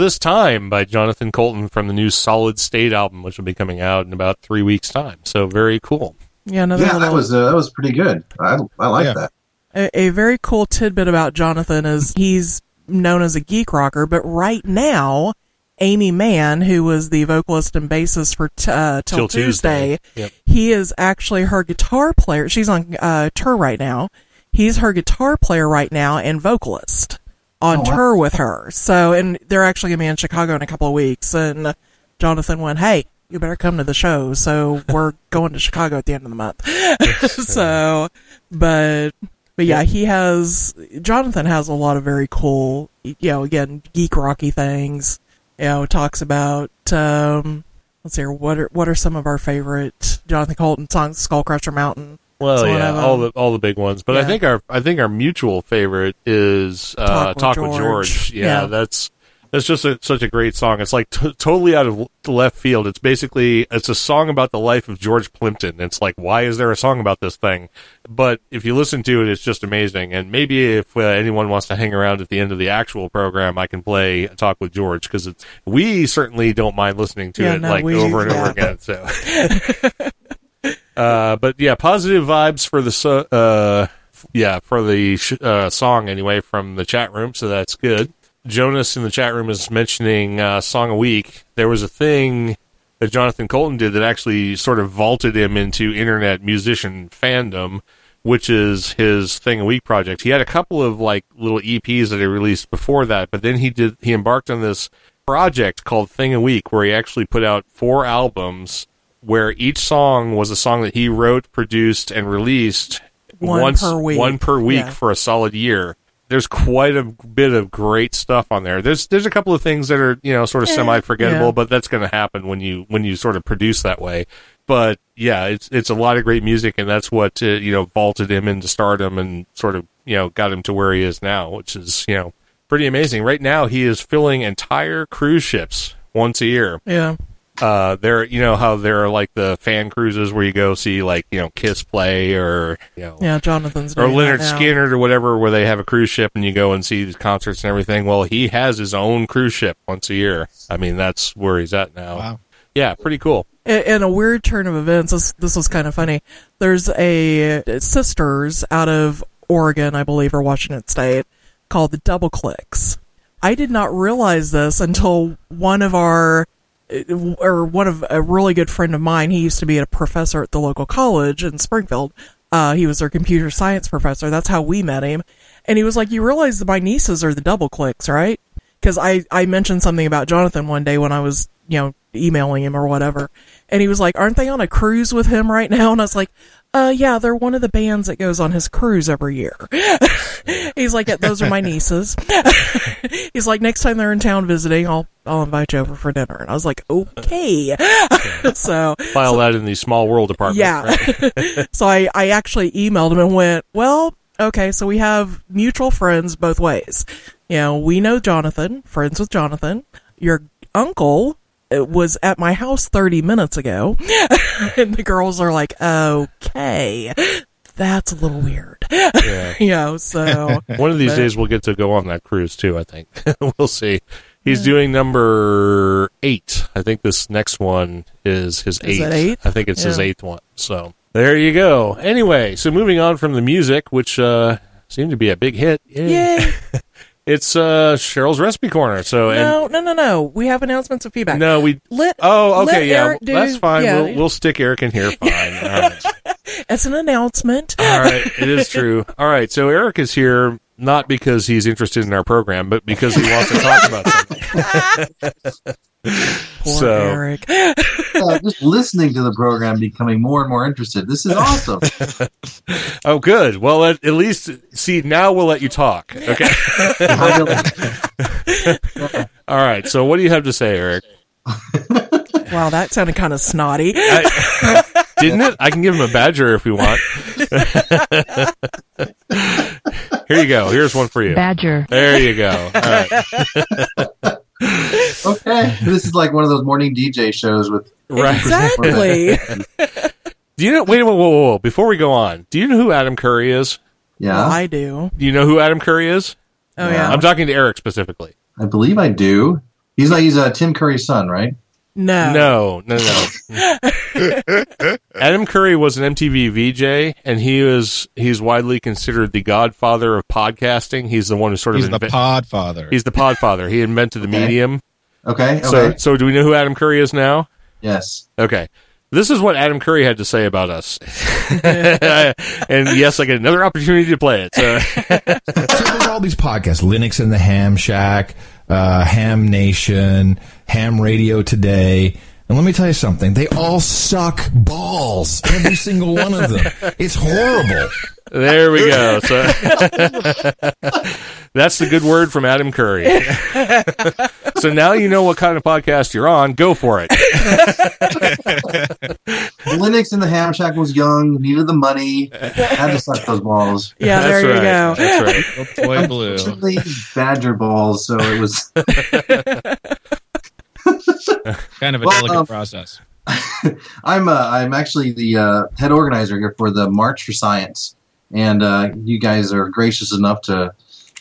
This Time by Jonathan Coulton from the new Solid State album, which will be coming out in about three weeks' time. So very cool. Yeah, another Yeah, that was uh, that was pretty good. I I like Yeah. that. a, a very cool tidbit about Jonathan is he's known as a geek rocker, but right now, Aimee Mann, who was the vocalist and bassist for t- uh, Till, 'Til Tuesday. Tuesday, Yep. he is actually her guitar player. She's on uh, tour right now. He's her guitar player right now and vocalist on Oh, tour with her. So, and they're actually gonna be in Chicago in a couple of weeks. And Jonathan went, "Hey, you better come to the show." So we're going to Chicago at the end of the month. so, but but yeah, he has Jonathan has a lot of very cool, you know, again geek rocky things. You know, talks about um, let's see here, what are what are some of our favorite Jonathan Coulton songs? Skullcrusher Mountain. Well, yeah, all the all the big ones, but I think our I think our mutual favorite is uh, Talk with "Talk with George." George." Yeah, Yeah. that's that's just a, such a great song. It's like t- totally out of left field. It's basically it's a song about the life of George Plimpton. It's like why is there a song about this thing? But if you listen to it, it's just amazing. And maybe if uh, anyone wants to hang around at the end of the actual program, I can play "Talk with George" because it's we certainly don't mind listening to Yeah, it no, like we- over and over again. So. Uh, but yeah, positive vibes for the uh, yeah for the sh- uh, song anyway from the chat room, so that's good. Jonas in the chat room is mentioning uh, song a week. There was a thing that Jonathan Coulton did that actually sort of vaulted him into internet musician fandom, which is his thing a week project. He had a couple of like little EPs that he released before that, but then he did he embarked on this project called Thing a Week where he actually put out four albums where each song was a song that he wrote, produced, and released One once per week. one per week Yeah. for a solid year. There's quite a bit of great stuff on there. There's there's a couple of things that are you know sort of Eh, semi forgettable, yeah. but that's going to happen when you when you sort of produce that way. But yeah, it's it's a lot of great music, and that's what uh, you know vaulted him into stardom and sort of you know got him to where he is now, which is you know pretty amazing. Right now, he is filling entire cruise ships once a year Yeah, uh there you know how there are like the fan cruises where you go see like you know kiss play or you know yeah. Jonathan's or Lynyrd Skynyrd or whatever where they have a cruise ship and you go and see these concerts and everything well he has his own cruise ship once a year i mean that's where he's at now Wow. yeah pretty cool in in a weird turn of events, this, this was kind of funny. There's a sisters out of Oregon, I believe, or Washington State, called the Doubleclicks. I did not realize this until one of our, or one of a really good friend of mine. He used to be a professor at the local college in Springfield. Uh, he was their computer science professor. That's how we met him. And he was like, "You realize that my nieces are the Doubleclicks, right?" because I, I mentioned something about Jonathan one day when I was, you know, emailing him or whatever. And he was like, Aren't they on a cruise with him right now? And I was like, Uh, yeah, they're one of the bands that goes on his cruise every year. He's like, "Yeah, Those are my nieces. He's like, Next time they're in town visiting, I'll, I'll invite you over for dinner. And I was like, Okay. so, file that in the small world department yeah. right? so I, I actually emailed him and went, well, okay, so we have mutual friends both ways. You know, we know Jonathan, friends with Jonathan. Your uncle was at my house 30 minutes ago. and the girls are like, okay, that's a little weird. yeah. You know, so. one of these But- days we'll get to go on that cruise too i think. We'll see. He's doing number eight. I think this next one is his Is eighth. i think it's his eighth one so. There you go. Anyway so moving on from the music which uh seemed to be a big hit. Yay. It's uh cheryl's recipe corner so No, no, no, no. We have announcements of feedback. no we Let, oh okay let yeah Eric do- that's fine yeah. we'll, we'll stick eric in here fine right It's an announcement. All right, it is true. All right, so Eric is here not because he's interested in our program, but because he wants to talk about something. Poor so- Eric. Uh, just listening to the program, becoming more and more interested. This is awesome. Oh, good. Well, at, at least see now we'll let you talk. Okay. All right. So, what do you have to say, Eric? Wow, that sounded kind of snotty. I, didn't it? I can give him a badger if we want. Here you go. Here's one for you. Badger. There you go. All right. Okay, this is like one of those morning DJ shows with. Right. Exactly. Do you know? Wait a minute. Whoa, whoa, whoa. Before we go on, do you know who Adam Curry is? Yeah, I do. Do you know who Adam Curry is? Oh Yeah. yeah. I'm talking to Eric specifically. I believe I do. He's like he's uh, Tim Curry's son, right? No. No, no, no. Adam Curry was an MTV VJ, and he is he's widely considered the godfather of podcasting. He's the one who sort He's of the inve- pod father. he's the podfather. He invented the Okay. medium. Okay. Okay. So, so do we know who Adam Curry is now? yes. Okay. This is what Adam Curry had to say about us. and yes, I get another opportunity to play it. So, so there's all these podcasts linux in the ham shack uh, ham nation ham radio today and let me tell you something they all suck balls every single one of them it's horrible there we go. So that's the good word from Adam Curry. so now you know what kind of podcast you're on. Go for it. Linux and the Ham Shack was young, needed the money, had to suck those balls. Yeah, there That's you right. go. That's right. Oh, boy blue. Badger balls, so it was. kind of a Well, delicate um, process. I'm uh, I'm actually the uh, head organizer here for the March for Science, and uh, you guys are gracious enough to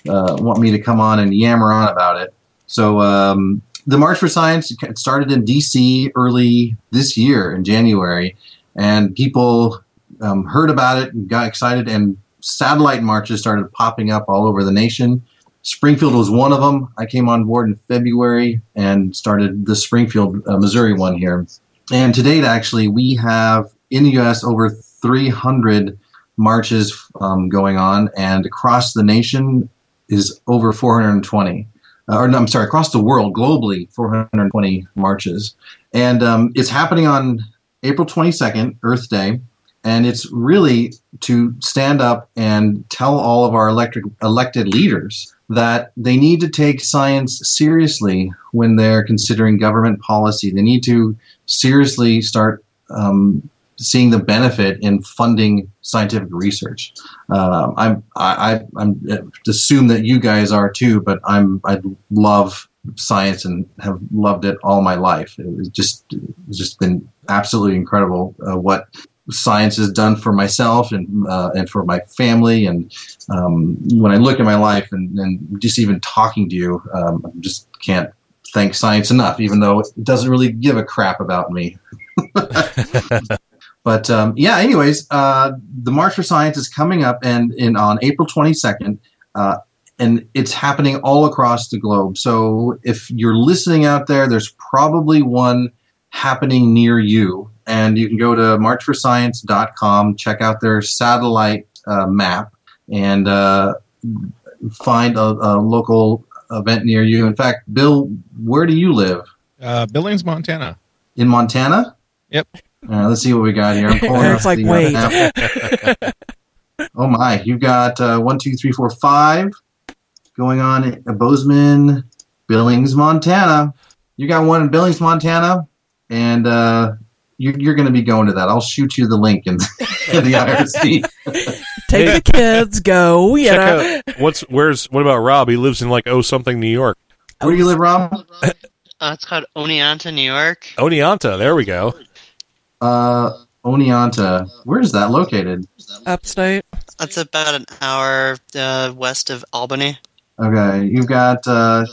uh, want me to come on and yammer on about it. So um, the March for Science started in D.C. early this year in January, and people um, heard about it and got excited, and satellite marches started popping up all over the nation. Springfield was one of them. I came on board in February and started the Springfield, uh, Missouri one here. And to date, actually, we have in the U.S. over 300 marches um, going on, and across the nation is over 420. Uh, or no, I'm sorry, across the world, globally, 420 marches. And um, it's happening on April 22nd, Earth Day, and it's really to stand up and tell all of our electric, elected leaders that they need to take science seriously when they're considering government policy. They need to seriously start um, seeing the benefit in funding scientific research. Um, I'm I, I I'm I assume that you guys are too, but I'm I love science and have loved it all my life. It was just it's just been absolutely incredible uh, what science has done for myself and uh, and for my family. And um, when I look at my life and, and just even talking to you, um, I just can't thank science enough, even though it doesn't really give a crap about me. but um, yeah, anyways, uh, the March for Science is coming up, and in on April twenty second. Uh, and it's happening all across the globe. So if you're listening out there, there's probably one happening near you. And you can go to marchforscience.com, check out their satellite uh, map, and uh, find a, a local event near you. In fact, Bill, where do you live? Uh, Billings, Montana. In Montana? Yep. Uh, let's see what we got here. I'm pulling Eric's up like, the, uh, wait. map. oh my! You've got uh, one, two, three, four, five going on in Bozeman, Billings, Montana. You got one in Billings, Montana, and uh, you, you're going to be going to that. I'll shoot you the link in, in the IRC. Take Hey. the kids, go. You know. out what's where's what about Rob? He lives in like oh something New York. Where do you live, Rob? Uh, it's called Oneonta, New York. Oneonta. There we go. Uh, Oneonta. Where is that located? Upstate. That's about an hour uh, west of Albany. Okay, you've got. Uh,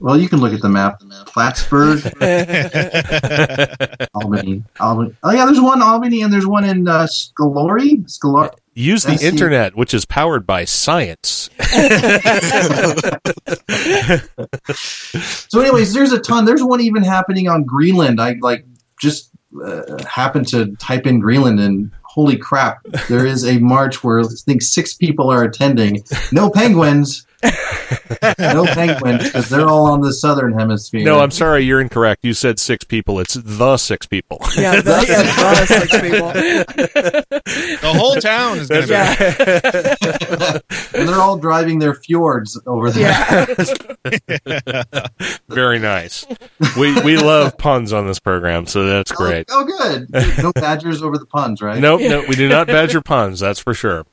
well, you can look at the map. Plattsburgh, Albany, Albany. Oh yeah, there's one Albany, and there's one in uh, Scalori. Scalori. Use the internet, which is powered by science. So, anyways, there's a ton. There's one even happening on Greenland. I like just uh, happened to type in Greenland, and holy crap, there is a march where I think six people are attending. No penguins. no penguins because they're all on the southern hemisphere. No, I'm sorry, you're incorrect. You said six people. It's the six people. Yeah, the, yeah, the six people. The whole town is going to Yeah. and they're all driving their fjords over there. Yeah. Very nice. We we love puns on this program, so that's oh, great. Oh, oh, good. Good. No badgers over the puns, right? Nope, no, we do not badger puns. That's for sure.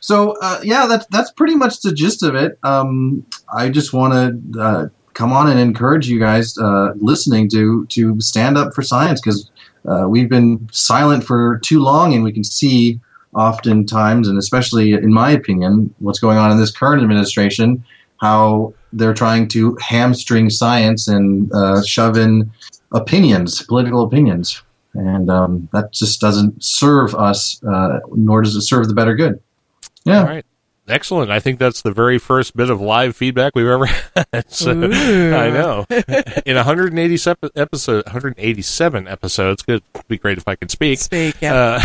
So uh, yeah, that's that's pretty much the gist of it. Um, I just want to uh, come on and encourage you guys uh, listening to to stand up for science because uh, we've been silent for too long, and we can see oftentimes, and especially in my opinion, what's going on in this current administration. how they're trying to hamstring science and uh, shove in opinions, political opinions, and um, that just doesn't serve us, uh, nor does it serve the better good. Yeah. All right. Excellent. I think that's the very first bit of live feedback we've ever had. So, I know. In 187 episode, 187 episodes, it'd be great if I could speak. Speak, yeah. Uh,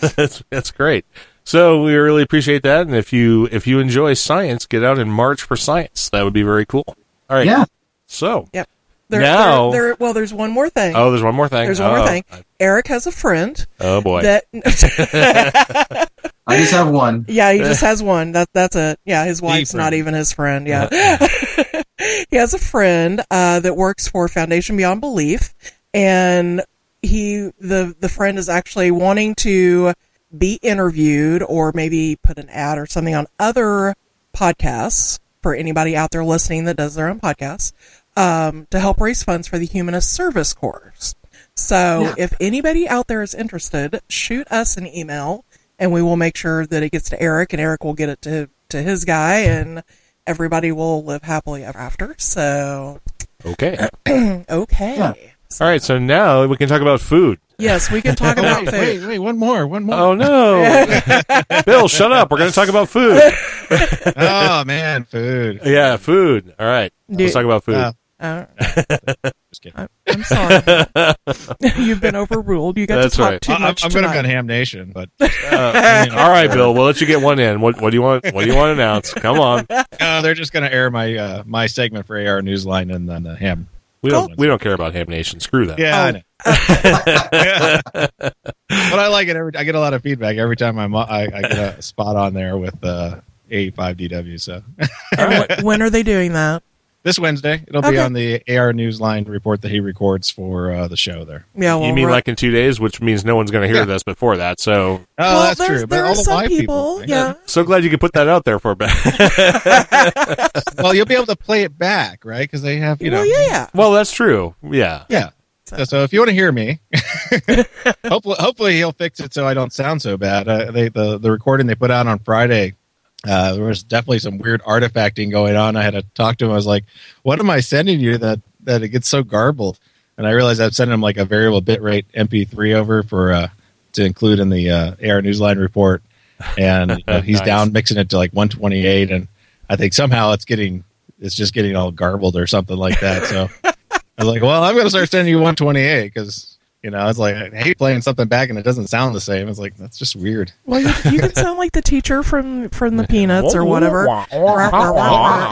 that's that's great. So we really appreciate that, and if you if you enjoy science, get out and march for science. That would be very cool. All right. Yeah. So Yep. There, Now- there, there, well, there's one more thing. oh, there's one more thing. there's one oh, more thing. Eric has a friend Oh boy. that. I just have one. yeah, he just has one. That that's it. Yeah, his wife's not even his friend. Yeah, he has a friend uh, that works for Foundation Beyond Belief, and he the the friend is actually wanting to be interviewed or maybe put an ad or something on other podcasts for anybody out there listening that does their own podcasts um, to help raise funds for the Humanist Service Corps. So Yeah. if anybody out there is interested, shoot us an email and we will make sure that it gets to Eric and Eric will get it to, to his guy and everybody will live happily ever after. So, okay. okay. Yeah. All right. So now we can talk about food. Yes, we can talk about wait, food. wait, wait, one more, one more. Oh no, Bill, shut up. We're going to talk about food. oh man, food. Yeah, food. All right. Dude. Let's talk about food. Uh, Uh, just kidding. I, I'm sorry. You've been overruled. You got That's to talk right. too I, am much going to tonight. go Ham Nation, but Uh, all right, Bill. We'll let you get one in. What, what do you want? What do you want to announce? Come on. uh, they're just going to air my uh, my segment for AR Newsline and then the Ham. We don't. We don't care about Ham Nation. Screw that. Yeah, Oh. I know. but I like it. Every I get a lot of feedback every time I'm I, I get a spot on there with uh, A5DW. So And when are they doing that? This Wednesday it'll Okay. be on the AR Newsline report that he records for uh, the show there. Yeah, well, you mean we're- like in two days, which means no one's going to hear Yeah. this before that. So, Oh, well, that's true. There But are all the some live people, yeah. so glad you could put that out there for a bit. well, you'll be able to play it back, right? Because they have, you know, yeah, yeah. well, that's true. Yeah. Yeah. So, so if you want to hear me, hopefully, hopefully he'll fix it so I don't sound so bad. Uh, they the the recording they put out on Friday, uh, there was definitely some weird artifacting going on. I had to talk to him. I was like, "What am I sending you that that it gets so garbled?" And I realized I've sent him like a variable bitrate MP3 over for uh, to include in the uh, AR Newsline report, and you know, he's Nice. down mixing it to like 128, and I think somehow it's getting it's just getting all garbled or something like that. So. I was like, well, I'm going to start sending you 128 because, you know, I was like, I hate playing something back and it doesn't sound the same. It's like, that's just weird. Well, you, you can sound like the teacher from from the Peanuts or whatever.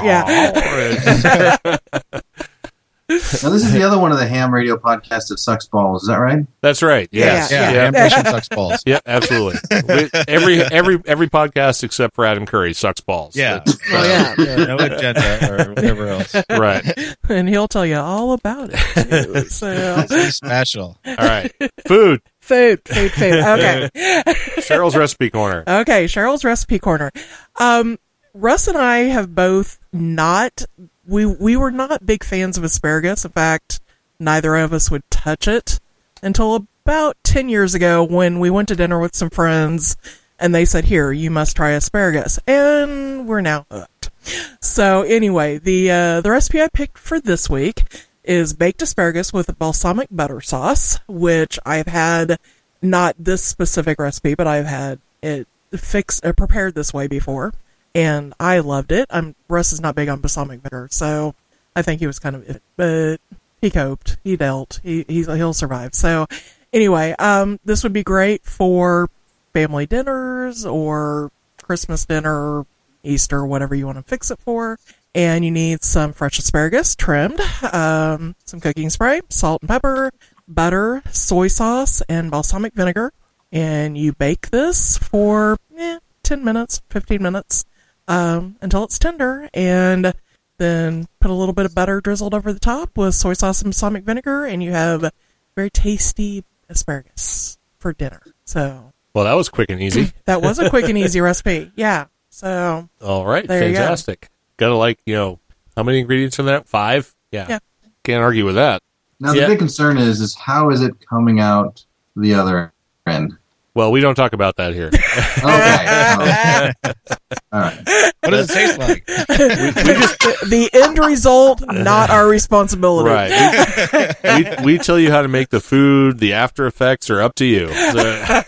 yeah. Now, this is the other one of the ham radio podcasts that sucks balls. Is that right? That's right. Yes. Yeah, Yeah, Yeah. Ambition sucks balls. Yeah, absolutely. We- every every every podcast except for Adam Curry sucks balls. Yeah. Oh, yeah. no agenda or whatever else. Right. and he'll tell you all about it. Too. So, special. All right. Food. food, food, food. Okay. Cheryl's recipe corner. Okay, Cheryl's recipe corner. Um, Russ and I have both not we we were not big fans of asparagus. In fact, neither of us would touch it until about ten years ago when we went to dinner with some friends and they said, "Here, you must try asparagus," and we're now hooked. So anyway, the uh, the recipe I picked for this week is baked asparagus with a balsamic butter sauce, which I've had not this specific recipe, but I've had it fixed uh, prepared this way before, and I loved it. I'm Russ is not big on balsamic vinegar, so I think he was kind of, but he coped, he dealt, he he's, he'll survive. So anyway, um, this would be great for family dinners or Christmas dinner, Easter, whatever you want to fix it for. And you need some fresh asparagus trimmed, um, some cooking spray, salt and pepper, butter, soy sauce, and balsamic vinegar. And you bake this for eh, 10 minutes, 15 minutes um, until it's tender. And then put a little bit of butter drizzled over the top with soy sauce and balsamic vinegar. And you have very tasty asparagus for dinner. So Well, that was quick and easy. that was a quick and easy recipe. Yeah. So All right. There you go. Fantastic. Gotta like, you know, how many ingredients in that? Five? Yeah. Yeah. Can't argue with that. Now Yeah. the big concern is is how is it coming out the other end? Well, we don't talk about that here. Okay. All right. What does it taste like? the end result, not our responsibility. right. We, we, we tell you how to make the food. The after effects are up to you. So,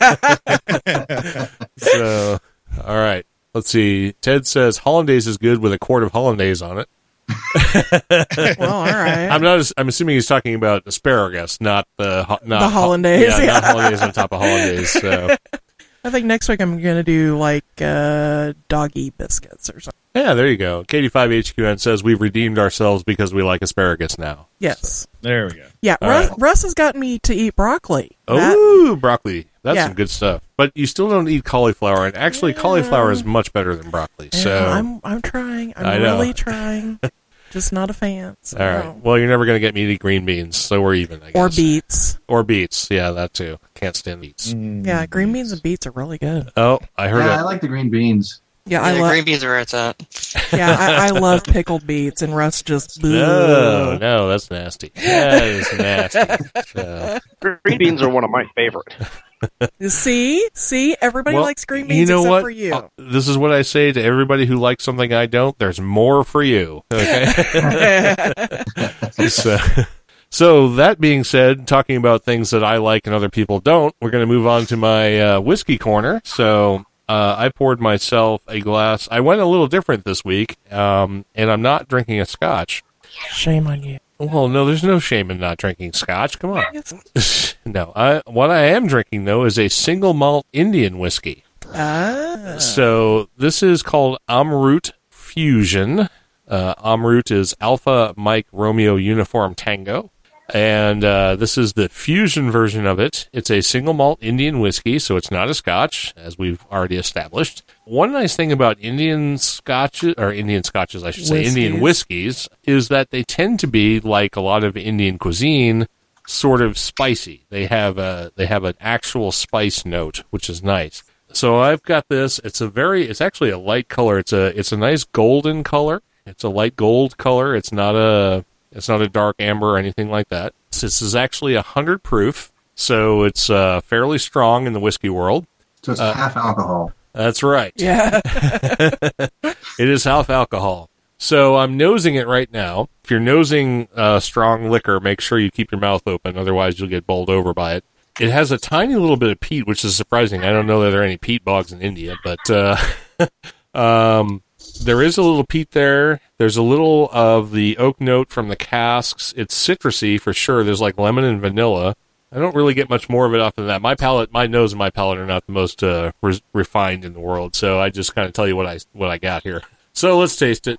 so, all right. Let's see. Ted says hollandaise is good with a quart of hollandaise on it. Well, all right. I'm not. I'm assuming he's talking about asparagus, not the not The ho- hollandaise, Yeah, yeah. not hollandaise on top of hollandaise. So I think next week I'm going to do like uh, doggy biscuits or something. yeah, there you go. KD5HQN says we've redeemed ourselves because we like asparagus now. Yes. There we go. Yeah, Russ, right. Russ has gotten me to eat broccoli. That- Oh, broccoli. That's Yeah. some good stuff. But you still don't eat cauliflower, and actually, cauliflower is much better than broccoli. yeah, So, I'm I'm trying. I'm I know. really trying. Just not a fan. So. all right. Well, you're never going to get me to eat green beans, so we're even. I guess. Or beets. Or beets. Yeah, that too. Can't stand beets. Mm. Yeah, green beans and beets are really good. Oh, I heard Yeah, I like the green beans. Yeah, Yeah, I love. green beans are where it's at. Yeah, I, I love pickled beets, and Russ just. No, no, that's nasty. That is nasty. So, Green beans are one of my favorite. See, see, everybody well, likes green beans you know except what? for you. Uh, This is what I say to everybody who likes something I don't. There's more for you. Okay. so, so that being said, talking about things that I like and other people don't, we're going to move on to my uh, whiskey corner. So. Uh, I poured myself a glass. I went a little different this week, um, and I'm not drinking a scotch. Shame on you. Well, no, there's no shame in not drinking scotch. Come on. No, I, what I am drinking though is a single malt Indian whiskey. Ah, So this is called Amrut Fusion. Uh, Amrut is Alpha Mike Romeo Uniform Tango. And uh, this is the fusion version of it. It's a single malt Indian whiskey, so it's not a scotch, as we've already established. One nice thing about Indian scotches, or Indian scotches, I should say, Indian whiskeys, is that they tend to be like a lot of Indian cuisine, sort of spicy. They have a they have an actual spice note, which is nice. So I've got this. It's a very it's actually a light color. It's a it's a nice golden color. It's a light gold color. It's not a it's not a dark amber or anything like that. This is actually a hundred proof, so it's uh, fairly strong in the whiskey world. So it's Uh, half alcohol. That's right. yeah. It is half alcohol. So I'm nosing it right now. If you're nosing uh, strong liquor, make sure you keep your mouth open, otherwise you'll get bowled over by it. It has a tiny little bit of peat, which is surprising. I don't know that there are any peat bogs in India, but uh, um, there is a little peat there. There's a little of the oak note from the casks. It's citrusy for sure. There's like lemon and vanilla. I don't really get much more of it off than that. My palate, my nose and my palate are not the most uh, re- refined in the world, so I just kind of tell you what I what I got here. So let's taste it.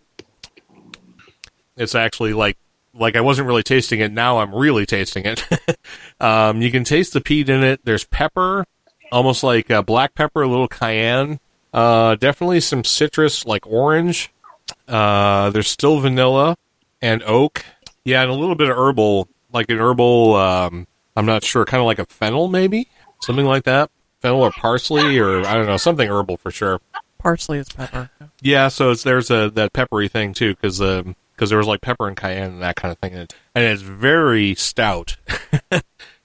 It's actually like like I wasn't really tasting it. Now I'm really tasting it. um, you can taste the peat in it. There's pepper, almost like uh, black pepper, a little cayenne. Uh, definitely some citrus, like orange. Uh, there's still vanilla and oak. Yeah, and a little bit of herbal, like an herbal. Um, I'm not sure, kind of like a fennel, maybe something like that. Fennel or parsley, or I don't know, something herbal for sure. Parsley is pepper. Yeah, so it's there's a that peppery thing too, because because there was like pepper and cayenne and that kind of thing and it's very stout.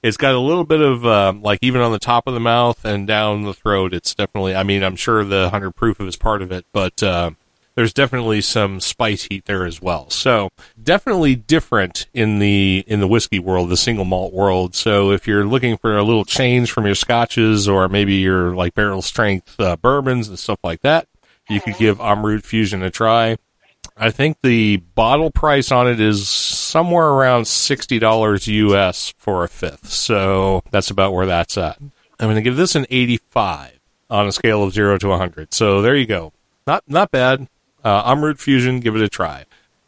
it's got a little bit of um, like even on the top of the mouth and down the throat. It's definitely. I mean, I'm sure the hundred proof is part of it, but uh, there's definitely some spice heat there as well. So definitely different in the in the whiskey world, the single malt world. So if you're looking for a little change from your scotches or maybe your like barrel strength uh, bourbons and stuff like that, you could give Amrut Fusion a try. I think the bottle price on it is somewhere around sixty dollars US for a fifth. So that's about where that's at. I'm going to give this an eighty-five on a scale of zero to hundred. So there you go. Not not bad. Uh, Fusion, give it a try.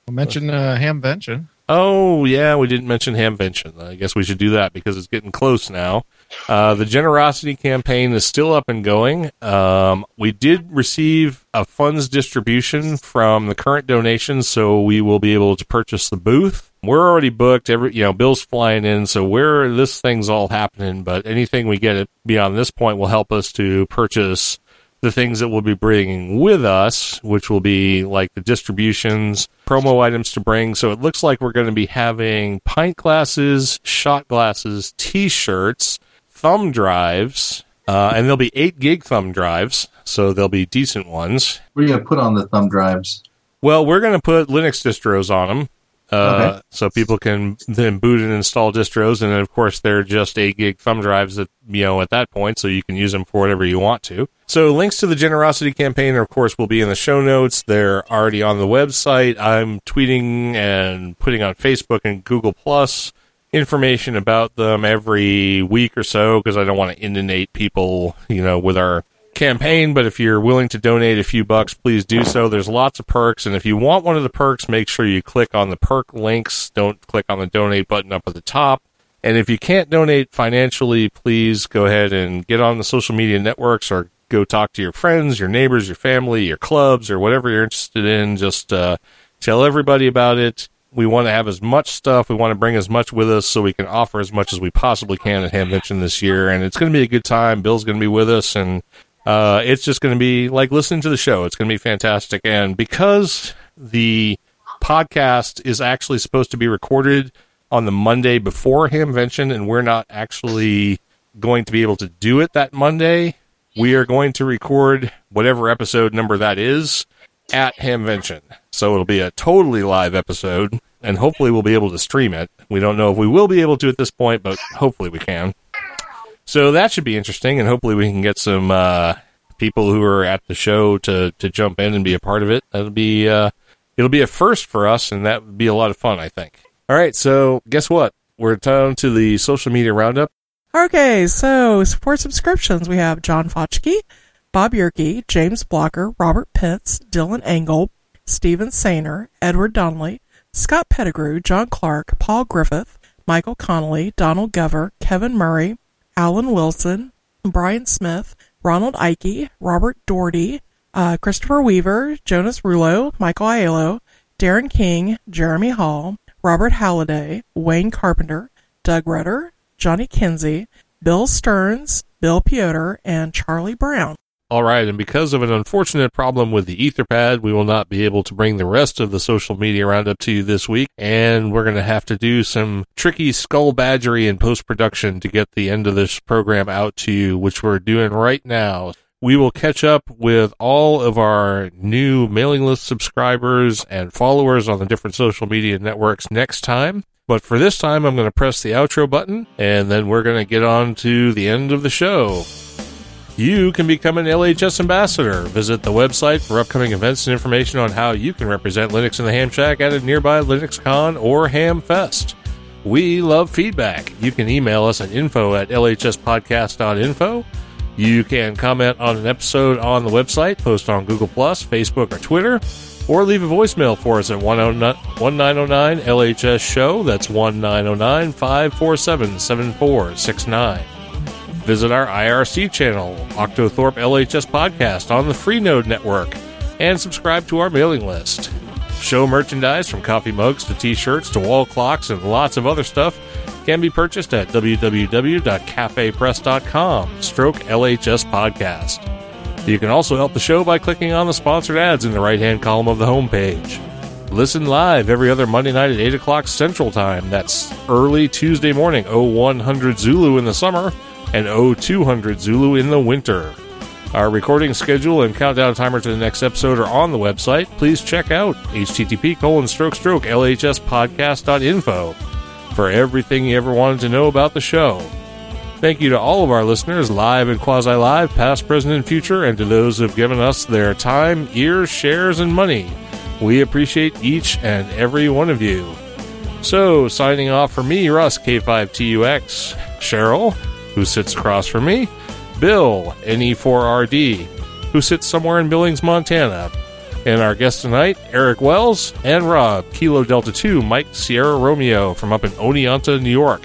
We'll mention uh, Hamvention. Oh yeah, we didn't mention Hamvention. I guess we should do that because it's getting close now. Uh, the generosity campaign is still up and going. Um, we did receive a funds distribution from the current donations, so we will be able to purchase the booth. We're already booked. Every you know, Bill's flying in, so where this thing's all happening. But anything we get beyond this point will help us to purchase the things that we'll be bringing with us, which will be like the distributions, promo items to bring. So it looks like we're going to be having pint glasses, shot glasses, t-shirts, thumb drives, Uh, and there'll be eight gig thumb drives, so they'll be decent ones. What are you gonna put on the thumb drives? Well, we're going to put Linux distros on them. Uh, Okay. so people can then boot and install distros, and then of course they're just eight gig thumb drives that you know at that point, so you can use them for whatever you want to. So links to the generosity campaign, of course, will be in the show notes. They're already on the website. I'm tweeting and putting on Facebook and Google Plus information about them every week or so because I don't want to inundate people, you know, with our campaign, but if you're willing to donate a few bucks, please do so. There's lots of perks, and if you want one of the perks, make sure you click on the perk links. Don't click on the donate button up at the top. And if you can't donate financially, please go ahead and get on the social media networks or go talk to your friends, your neighbors, your family, your clubs, or whatever you're interested in. Just uh, tell everybody about it. We want to have as much stuff. We want to bring as much with us so we can offer as much as we possibly can at Hamvention this year. And it's going to be a good time. Bill's going to be with us, and uh, it's just going to be like listening to the show. It's going to be fantastic. And because the podcast is actually supposed to be recorded on the Monday before Hamvention, and we're not actually going to be able to do it that Monday, we are going to record whatever episode number that is at Hamvention. So it'll be a totally live episode, and hopefully we'll be able to stream it. We don't know if we will be able to at this point, but hopefully we can. So that should be interesting, and hopefully we can get some uh, people who are at the show to to jump in and be a part of it. That'll be uh, it'll be a first for us, and that would be a lot of fun, I think. All right, so guess what? We're down to the social media roundup. Okay, so for subscriptions, we have John Fotchke, Bob Yerke, James Blocker, Robert Pitts, Dylan Engel, Stephen Sainer, Edward Donnelly, Scott Pettigrew, John Clark, Paul Griffith, Michael Connolly, Donald Gover, Kevin Murray, Alan Wilson, Brian Smith, Ronald Ike, Robert Doherty, uh, Christopher Weaver, Jonas Rulo, Michael Aiello, Darren King, Jeremy Hall, Robert Halliday, Wayne Carpenter, Doug Rudder, Johnny Kinsey, Bill Stearns, Bill Piotr, and Charlie Brown. All right, and because of an unfortunate problem with the Etherpad, we will not be able to bring the rest of the social media roundup to you this week, and we're going to have to do some tricky skull badgery in post production to get the end of this program out to you, which we're doing right now. We will catch up with all of our new mailing list subscribers and followers on the different social media networks next time. But for this time, I'm going to press the outro button, and then we're going to get on to the end of the show. You can become an LHS ambassador. Visit the website for upcoming events and information on how you can represent Linux in the Ham Shack at a nearby LinuxCon or Ham Fest. We love feedback. You can email us at info at lhspodcast.info. You can comment on an episode on the website, post on Google Facebook, or Twitter, or leave a voicemail for us at 1909 LHS Show. That's 1909 547 7469 visit our IRC channel, Octothorpe LHS Podcast, on the Freenode Network, and subscribe to our mailing list. Show merchandise from coffee mugs to t shirts to wall clocks and lots of other stuff can be purchased at www.cafepress.com, stroke LHS Podcast. You can also help the show by clicking on the sponsored ads in the right hand column of the homepage. Listen live every other Monday night at 8 o'clock Central Time. That's early Tuesday morning, 0100 Zulu in the summer and 0200 Zulu in the winter. Our recording schedule and countdown timer to the next episode are on the website. Please check out http colon stroke stroke lhspodcast.info for everything you ever wanted to know about the show. Thank you to all of our listeners, live and quasi live, past, present, and future, and to those who have given us their time, ears, shares, and money. We appreciate each and every one of you. So, signing off for me, Russ, K5TUX, Cheryl, who sits across from me, Bill, NE4RD, who sits somewhere in Billings, Montana, and our guest tonight, Eric Wells, and Rob, Kilo Delta 2, Mike Sierra Romeo from up in Oneonta, New York.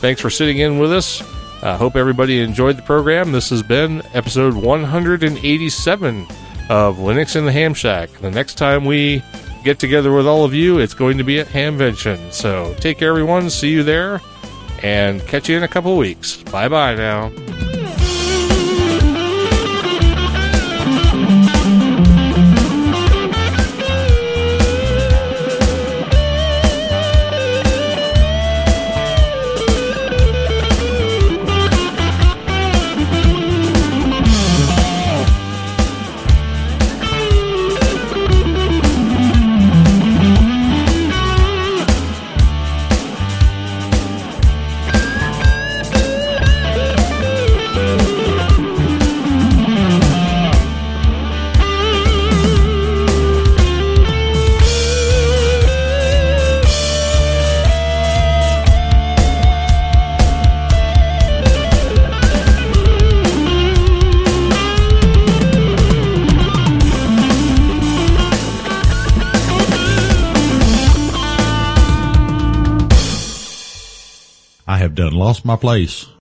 Thanks for sitting in with us. I hope everybody enjoyed the program. This has been episode 187 of Linux in the Ham Shack. The next time we get together with all of you, it's going to be at Hamvention. So take care, everyone. See you there and catch you in a couple weeks. Bye bye now. Lost my place.